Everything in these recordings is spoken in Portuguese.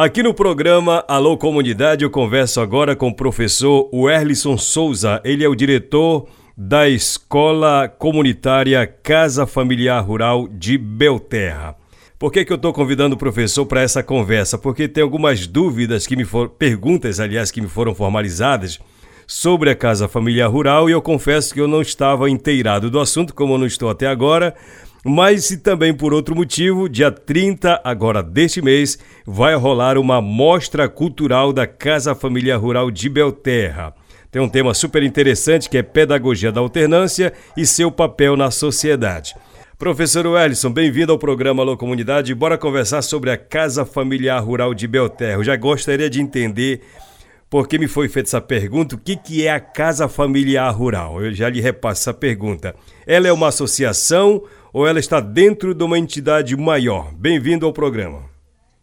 Aqui no programa Alô Comunidade eu converso agora com o professor Werlison Souza. Ele é o diretor da Escola Comunitária Casa Familiar Rural de Belterra. Por que, que eu estou convidando o professor para essa conversa? Porque tem algumas dúvidas que me foram, perguntas, aliás, que me foram formalizadas sobre a Casa Familiar Rural e eu confesso que eu não estava inteirado do assunto, como eu não estou até agora, mas e também por outro motivo, dia 30 agora deste mês, vai rolar uma mostra cultural da Casa Família Rural de Belterra. Tem um tema super interessante que é pedagogia da alternância e seu papel na sociedade. Professor Wellison, bem-vindo ao programa Alô Comunidade. Bora conversar sobre a Casa Familiar Rural de Belterra. Eu já gostaria de entender, porque me foi feita essa pergunta, o que, que é a Casa Familiar Rural? Eu já lhe repasso essa pergunta. Ela é uma associação ou ela está dentro de uma entidade maior? Bem-vindo ao programa.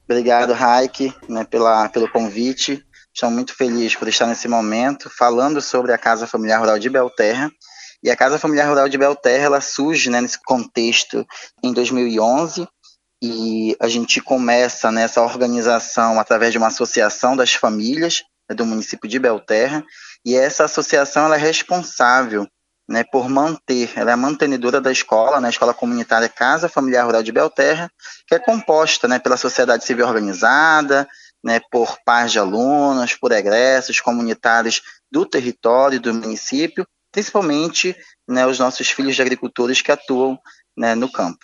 Obrigado, Raik, né, pela, pelo convite. Estou muito feliz por estar nesse momento falando sobre a Casa Familiar Rural de Belterra. E a Casa Familiar Rural de Belterra ela surge né, nesse contexto em 2011 e a gente começa nessa organização através de uma associação das famílias né, do município de Belterra e essa associação ela é responsável né, por manter, ela é a mantenedora da escola, né, a Escola Comunitária Casa Familiar Rural de Belterra, que é composta né, pela sociedade civil organizada, né, por pais de alunos, por egressos comunitários do território, do município, principalmente né, os nossos filhos de agricultores que atuam né, no campo.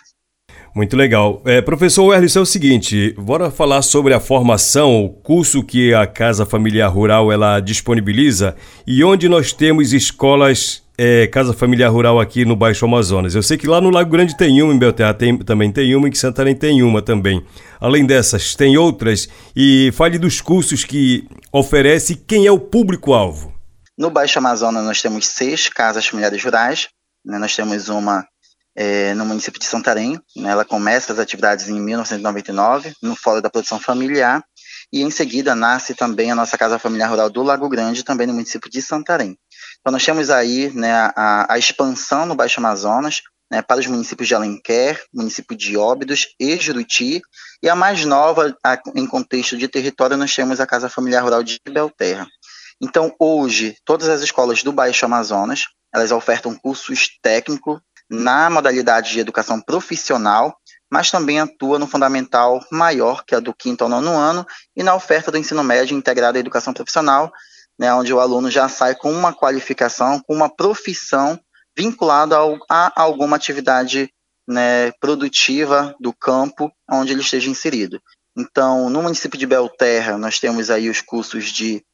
Muito legal. É, professor Werlis, é o seguinte, bora falar sobre a formação, o curso que a Casa Familiar Rural ela disponibiliza e onde nós temos escolas é, Casa Familiar Rural aqui no Baixo Amazonas. Eu sei que lá no Lago Grande tem uma, em Belterra tem, também tem uma, em Santarém tem uma também. Além dessas, tem outras e fale dos cursos que oferece quem é o público-alvo. No Baixo Amazonas nós temos seis casas familiares rurais, né? nós temos uma é, no município de Santarém. Né, ela começa as atividades em 1999, no Fórum da Produção Familiar, e em seguida nasce também a nossa Casa Familiar Rural do Lago Grande, também no município de Santarém. Então, nós temos aí né, a, a, expansão no Baixo Amazonas né, para os municípios de Alenquer, município de Óbidos e Juruti, e a mais nova, a, em contexto de território, nós temos a Casa Familiar Rural de Belterra. Então, hoje, todas as escolas do Baixo Amazonas, elas ofertam cursos técnicos na modalidade de educação profissional, mas também atua no fundamental maior, que é do quinto ao nono ano, e na oferta do ensino médio integrado à educação profissional, né, onde o aluno já sai com uma qualificação, com uma profissão vinculada a, a alguma atividade né, produtiva do campo onde ele esteja inserido. Então, no município de Belterra, nós temos aí os cursos de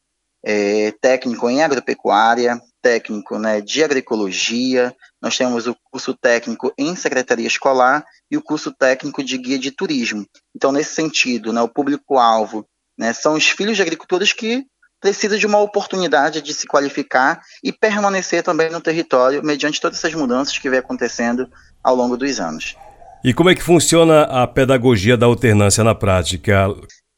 é, técnico em agropecuária, técnico né, de agroecologia, nós temos o curso técnico em secretaria escolar e o curso técnico de guia de turismo. Então, nesse sentido, né, o público-alvo né, são os filhos de agricultores que precisam de uma oportunidade de se qualificar e permanecer também no território mediante todas essas mudanças que vem acontecendo ao longo dos anos. E como é que funciona a pedagogia da alternância na prática?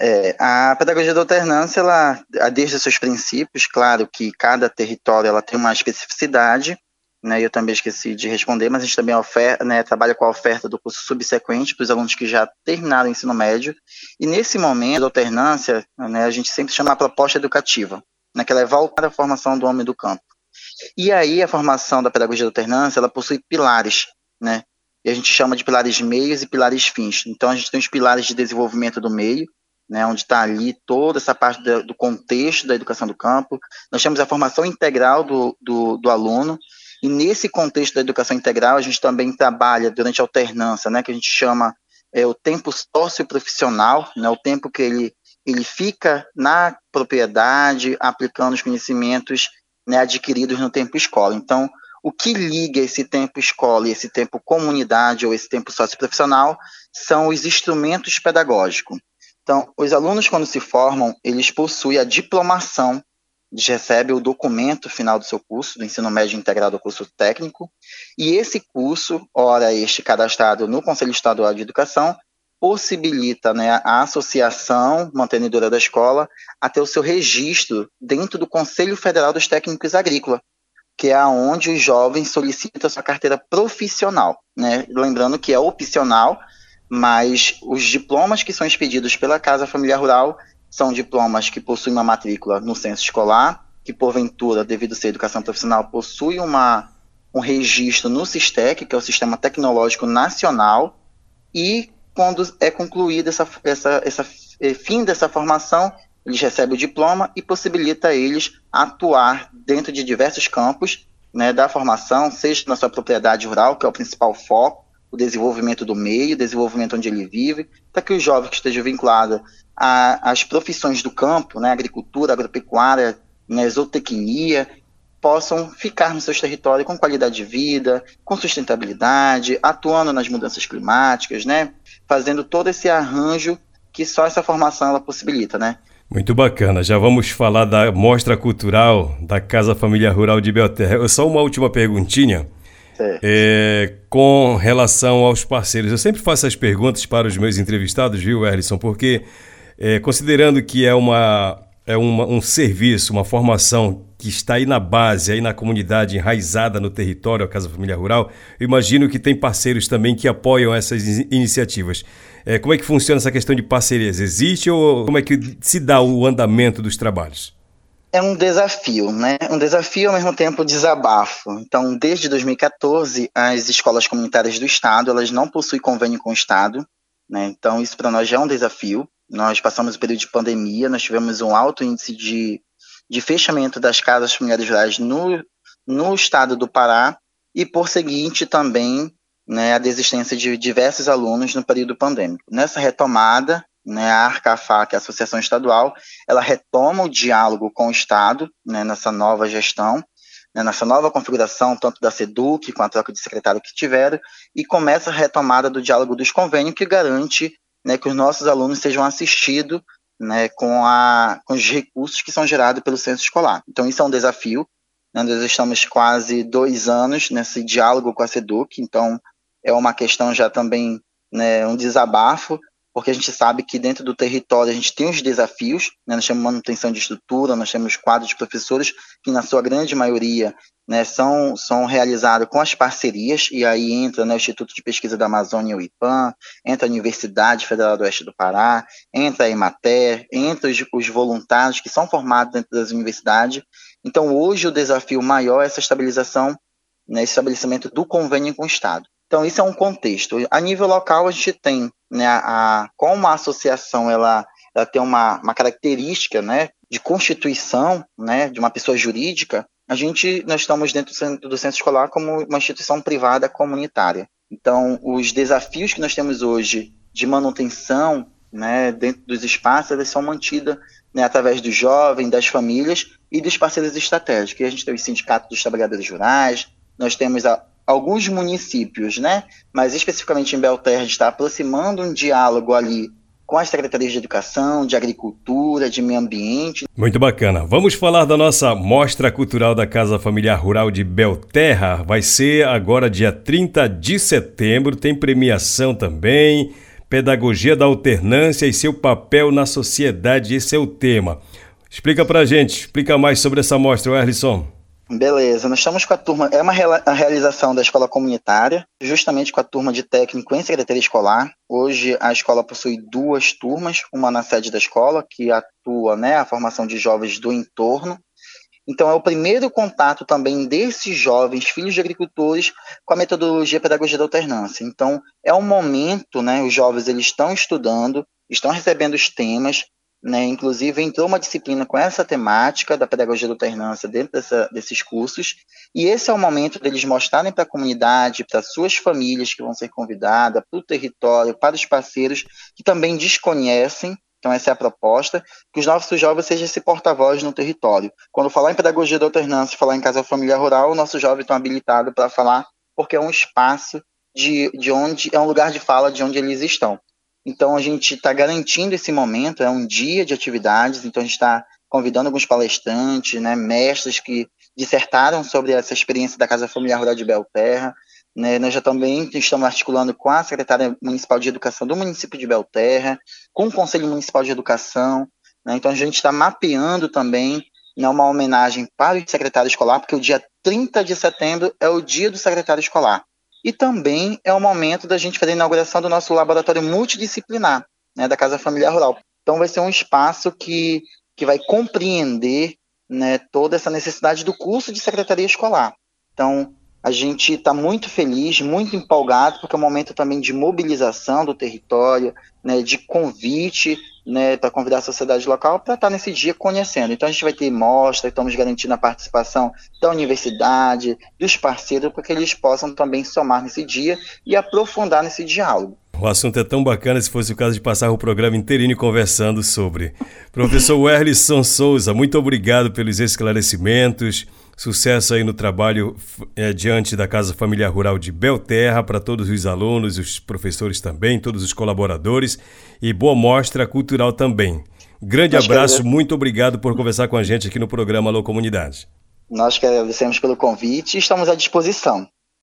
É, a pedagogia da alternância, ela, desde os seus princípios, claro que cada território ela tem uma especificidade, né, eu também esqueci de responder, mas a gente também oferta, né, trabalha com a oferta do curso subsequente para os alunos que já terminaram o ensino médio, e nesse momento da alternância, né, a gente sempre chama a proposta educativa, né, que ela é voltada à formação do homem do campo. E aí a formação da pedagogia da alternância, ela possui pilares, né, e a gente chama de pilares meios e pilares fins. Então a gente tem os pilares de desenvolvimento do meio, né, onde está ali toda essa parte do, contexto da educação do campo. Nós temos a formação integral do, do, do, aluno, e nesse contexto da educação integral, a gente também trabalha durante a alternância, né, que a gente chama é, o tempo socioprofissional, né, o tempo que ele, ele fica na propriedade, aplicando os conhecimentos né, adquiridos no tempo escola. Então, o que liga esse tempo escola e esse tempo comunidade ou esse tempo socioprofissional são os instrumentos pedagógicos. Então, os alunos, quando se formam, eles possuem a diplomação, eles recebem o documento final do seu curso, do ensino médio integrado ao curso técnico, e esse curso, ora este cadastrado no Conselho Estadual de Educação, possibilita né, a associação mantenedora da escola a ter o seu registro dentro do Conselho Federal dos Técnicos Agrícolas, que é onde os jovens solicitam sua carteira profissional. Né? Lembrando que é opcional, mas os diplomas que são expedidos pela Casa Familiar Rural são diplomas que possuem uma matrícula no censo escolar, que porventura, devido a ser educação profissional, possui uma, um registro no SISTEC, que é o Sistema Tecnológico Nacional, e quando é concluída essa, essa, essa eh, fim dessa formação, eles recebem o diploma e possibilita eles atuar dentro de diversos campos né, da formação, seja na sua propriedade rural, que é o principal foco, o desenvolvimento do meio, o desenvolvimento onde ele vive, para que os jovens que estejam vinculados às profissões do campo, né, agricultura, agropecuária, né, zootecnia, possam ficar nos seus territórios com qualidade de vida, com sustentabilidade, atuando nas mudanças climáticas, né, fazendo todo esse arranjo que só essa formação ela possibilita, né? Muito bacana. Já vamos falar da mostra cultural da Casa Família Rural de Belterra. Só uma última perguntinha. É, com relação aos parceiros, eu sempre faço as perguntas para os meus entrevistados, viu, Erlisson? Porque é, considerando que é, uma, é uma, um serviço, uma formação que está aí na base, aí na comunidade enraizada no território, a Casa Família Rural, eu imagino que tem parceiros também que apoiam essas iniciativas. É, como é que funciona essa questão de parcerias? Existe ou como é que se dá o andamento dos trabalhos? É um desafio, né? Um desafio ao mesmo tempo desabafo. Então, desde 2014, as escolas comunitárias do estado elas não possuem convênio com o estado, né? Então, isso para nós já é um desafio. Nós passamos o período de pandemia, nós tivemos um alto índice de, de fechamento das casas familiares rurais no, no estado do Pará e, por seguinte, também né, a desistência de diversos alunos no período pandêmico. Nessa retomada, né, a ARCAFA, que é a Associação Estadual, ela retoma o diálogo com o Estado né, nessa nova gestão, né, nessa nova configuração, tanto da SEDUC, com a troca de secretário que tiveram, e começa a retomada do diálogo dos convênios, que garante né, que os nossos alunos sejam assistidos né, com, a, com os recursos que são gerados pelo censo escolar. Então, isso é um desafio. Né, nós estamos quase dois anos nesse diálogo com a SEDUC, então é uma questão já também, né, um desabafo, porque a gente sabe que dentro do território a gente tem os desafios, né, nós temos manutenção de estrutura, nós temos quadros de professores que na sua grande maioria né, são, são realizados com as parcerias, e aí entra né, o Instituto de Pesquisa da Amazônia, o IPAM, entra a Universidade Federal do Oeste do Pará, entra a Emater, entra os, os voluntários que são formados dentro das universidades. Então hoje o desafio maior é essa estabilização, né, estabelecimento do convênio com o Estado. Então, isso é um contexto. A nível local, a gente tem, né, a, como a associação ela, ela tem uma, uma característica né, de constituição né, de uma pessoa jurídica, a gente, nós estamos dentro do centro escolar como uma instituição privada comunitária. Então, os desafios que nós temos hoje de manutenção né, dentro dos espaços, eles são mantidos né, através dos jovens, das famílias e dos parceiros estratégicos. E a gente tem os sindicatos dos trabalhadores rurais, nós temos a, alguns municípios, né? Mas especificamente em Belterra está aproximando um diálogo ali com as secretarias de Educação, de Agricultura, de Meio Ambiente. Muito bacana. Vamos falar da nossa Mostra Cultural da Casa Familiar Rural de Belterra. Vai ser agora dia 30 de setembro, tem premiação também, pedagogia da alternância e seu papel na sociedade, esse é o tema. Explica pra gente, explica mais sobre essa mostra, Erlisson. Beleza, nós estamos com a turma, é uma realização da escola comunitária, justamente com a turma de técnico em secretaria escolar. Hoje a escola possui duas turmas, uma na sede da escola, que atua né, a formação de jovens do entorno. Então é o primeiro contato também desses jovens, filhos de agricultores, com a metodologia pedagogia da alternância. Então é um momento, né, os jovens eles estão estudando, estão recebendo os temas, né? Inclusive, entrou uma disciplina com essa temática da pedagogia da alternância dentro dessa, desses cursos, e esse é o momento deles mostrarem para a comunidade, para suas famílias que vão ser convidadas, para o território, para os parceiros que também desconhecem então, essa é a proposta, que os nossos jovens sejam esse porta-voz no território. Quando falar em pedagogia da alternância, falar em casa familiar rural, o nosso jovem está habilitado para falar, porque é um espaço de, de onde, é um lugar de fala de onde eles estão. Então a gente está garantindo esse momento, é um dia de atividades, então a gente está convidando alguns palestrantes, né, mestres que dissertaram sobre essa experiência da Casa Familiar Rural de Belterra. Né, nós já também estamos articulando com a Secretaria Municipal de Educação do município de Belterra, com o Conselho Municipal de Educação. Né, então a gente está mapeando também né, uma homenagem para o secretário escolar, porque o dia 30 de setembro é o dia do secretário escolar. E também é o momento da gente fazer a inauguração do nosso laboratório multidisciplinar né, da Casa Familiar Rural. Então vai ser um espaço que, que vai compreender né, toda essa necessidade do curso de secretaria escolar. Então, a gente está muito feliz, muito empolgado, porque é um momento também de mobilização do território, né, de convite né, para convidar a sociedade local para estar tá nesse dia conhecendo. Então a gente vai ter mostra, estamos garantindo a participação da universidade, dos parceiros, para que eles possam também somar nesse dia e aprofundar nesse diálogo. O assunto é tão bacana se fosse o caso de passar o programa inteirinho conversando sobre. Professor Werlison Souza, muito obrigado pelos esclarecimentos. Sucesso aí no trabalho é, diante da Casa Familiar Rural de Belterra para todos os alunos, os professores também, todos os colaboradores e boa mostra cultural também. Grande Nós abraço, muito obrigado por conversar com a gente aqui no programa Alô Comunidade. Nós que agradecemos pelo convite e estamos à disposição.